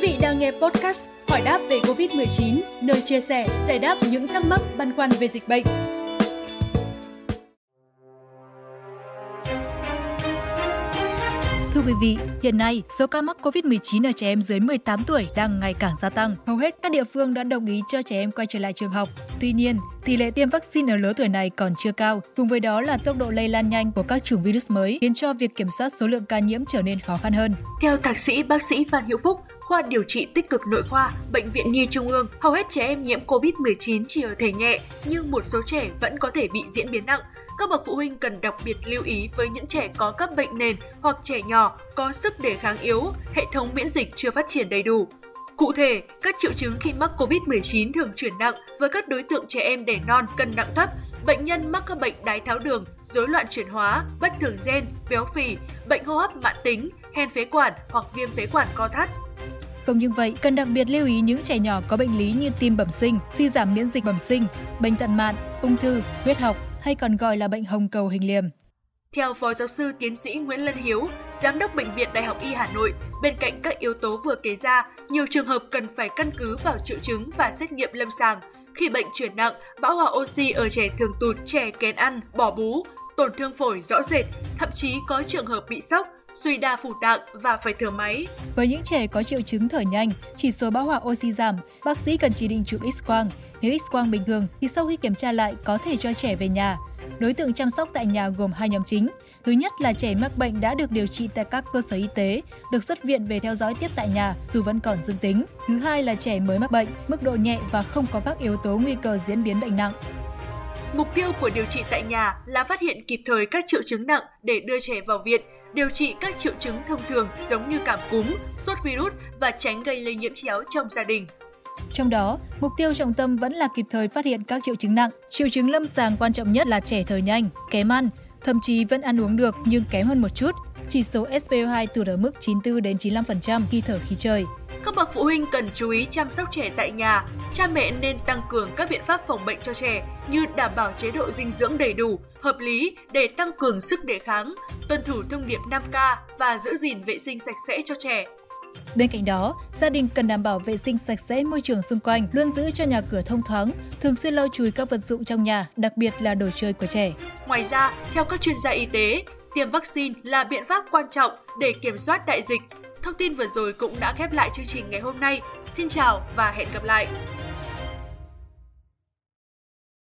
vị đang nghe podcast Hỏi đáp về Covid-19, nơi chia sẻ, giải đáp những thắc mắc băn khoăn về dịch bệnh. Thưa quý vị, hiện nay số ca mắc COVID-19 ở trẻ em dưới 18 tuổi đang ngày càng gia tăng. Hầu hết các địa phương đã đồng ý cho trẻ em quay trở lại trường học. Tuy nhiên, tỷ lệ tiêm vaccine ở lứa tuổi này còn chưa cao, cùng với đó là tốc độ lây lan nhanh của các chủng virus mới khiến cho việc kiểm soát số lượng ca nhiễm trở nên khó khăn hơn. Theo thạc sĩ bác sĩ Phan Hữu Phúc, khoa điều trị tích cực nội khoa, Bệnh viện Nhi Trung ương, hầu hết trẻ em nhiễm COVID-19 chỉ ở thể nhẹ, nhưng một số trẻ vẫn có thể bị diễn biến nặng. Các bậc phụ huynh cần đặc biệt lưu ý với những trẻ có các bệnh nền hoặc trẻ nhỏ có sức đề kháng yếu, hệ thống miễn dịch chưa phát triển đầy đủ. Cụ thể, các triệu chứng khi mắc COVID-19 thường chuyển nặng với các đối tượng trẻ em đẻ non cân nặng thấp, bệnh nhân mắc các bệnh đái tháo đường, rối loạn chuyển hóa, bất thường gen, béo phì, bệnh hô hấp mãn tính, hen phế quản hoặc viêm phế quản co thắt. Không những vậy, cần đặc biệt lưu ý những trẻ nhỏ có bệnh lý như tim bẩm sinh, suy giảm miễn dịch bẩm sinh, bệnh tận mạn, ung thư, huyết học hay còn gọi là bệnh hồng cầu hình liềm. Theo Phó Giáo sư Tiến sĩ Nguyễn Lân Hiếu, Giám đốc Bệnh viện Đại học Y Hà Nội, bên cạnh các yếu tố vừa kể ra, nhiều trường hợp cần phải căn cứ vào triệu chứng và xét nghiệm lâm sàng. Khi bệnh chuyển nặng, bão hòa oxy ở trẻ thường tụt, trẻ kén ăn, bỏ bú, tổn thương phổi rõ rệt, thậm chí có trường hợp bị sốc, suy đa phủ tạng và phải thở máy. Với những trẻ có triệu chứng thở nhanh, chỉ số bão hòa oxy giảm, bác sĩ cần chỉ định chụp X-quang. Nếu X-quang bình thường thì sau khi kiểm tra lại có thể cho trẻ về nhà. Đối tượng chăm sóc tại nhà gồm hai nhóm chính. Thứ nhất là trẻ mắc bệnh đã được điều trị tại các cơ sở y tế, được xuất viện về theo dõi tiếp tại nhà dù vẫn còn dương tính. Thứ hai là trẻ mới mắc bệnh, mức độ nhẹ và không có các yếu tố nguy cơ diễn biến bệnh nặng. Mục tiêu của điều trị tại nhà là phát hiện kịp thời các triệu chứng nặng để đưa trẻ vào viện, điều trị các triệu chứng thông thường giống như cảm cúm, sốt virus và tránh gây lây nhiễm chéo trong gia đình. Trong đó, mục tiêu trọng tâm vẫn là kịp thời phát hiện các triệu chứng nặng. Triệu chứng lâm sàng quan trọng nhất là trẻ thở nhanh, kém ăn, thậm chí vẫn ăn uống được nhưng kém hơn một chút. Chỉ số SPO2 tụt ở mức 94 đến 95% khi thở khí trời. Các bậc phụ huynh cần chú ý chăm sóc trẻ tại nhà. Cha mẹ nên tăng cường các biện pháp phòng bệnh cho trẻ như đảm bảo chế độ dinh dưỡng đầy đủ, hợp lý để tăng cường sức đề kháng, tuân thủ thông điệp 5K và giữ gìn vệ sinh sạch sẽ cho trẻ. Bên cạnh đó, gia đình cần đảm bảo vệ sinh sạch sẽ môi trường xung quanh, luôn giữ cho nhà cửa thông thoáng, thường xuyên lau chùi các vật dụng trong nhà, đặc biệt là đồ chơi của trẻ. Ngoài ra, theo các chuyên gia y tế, tiêm vaccine là biện pháp quan trọng để kiểm soát đại dịch. Thông tin vừa rồi cũng đã khép lại chương trình ngày hôm nay. Xin chào và hẹn gặp lại!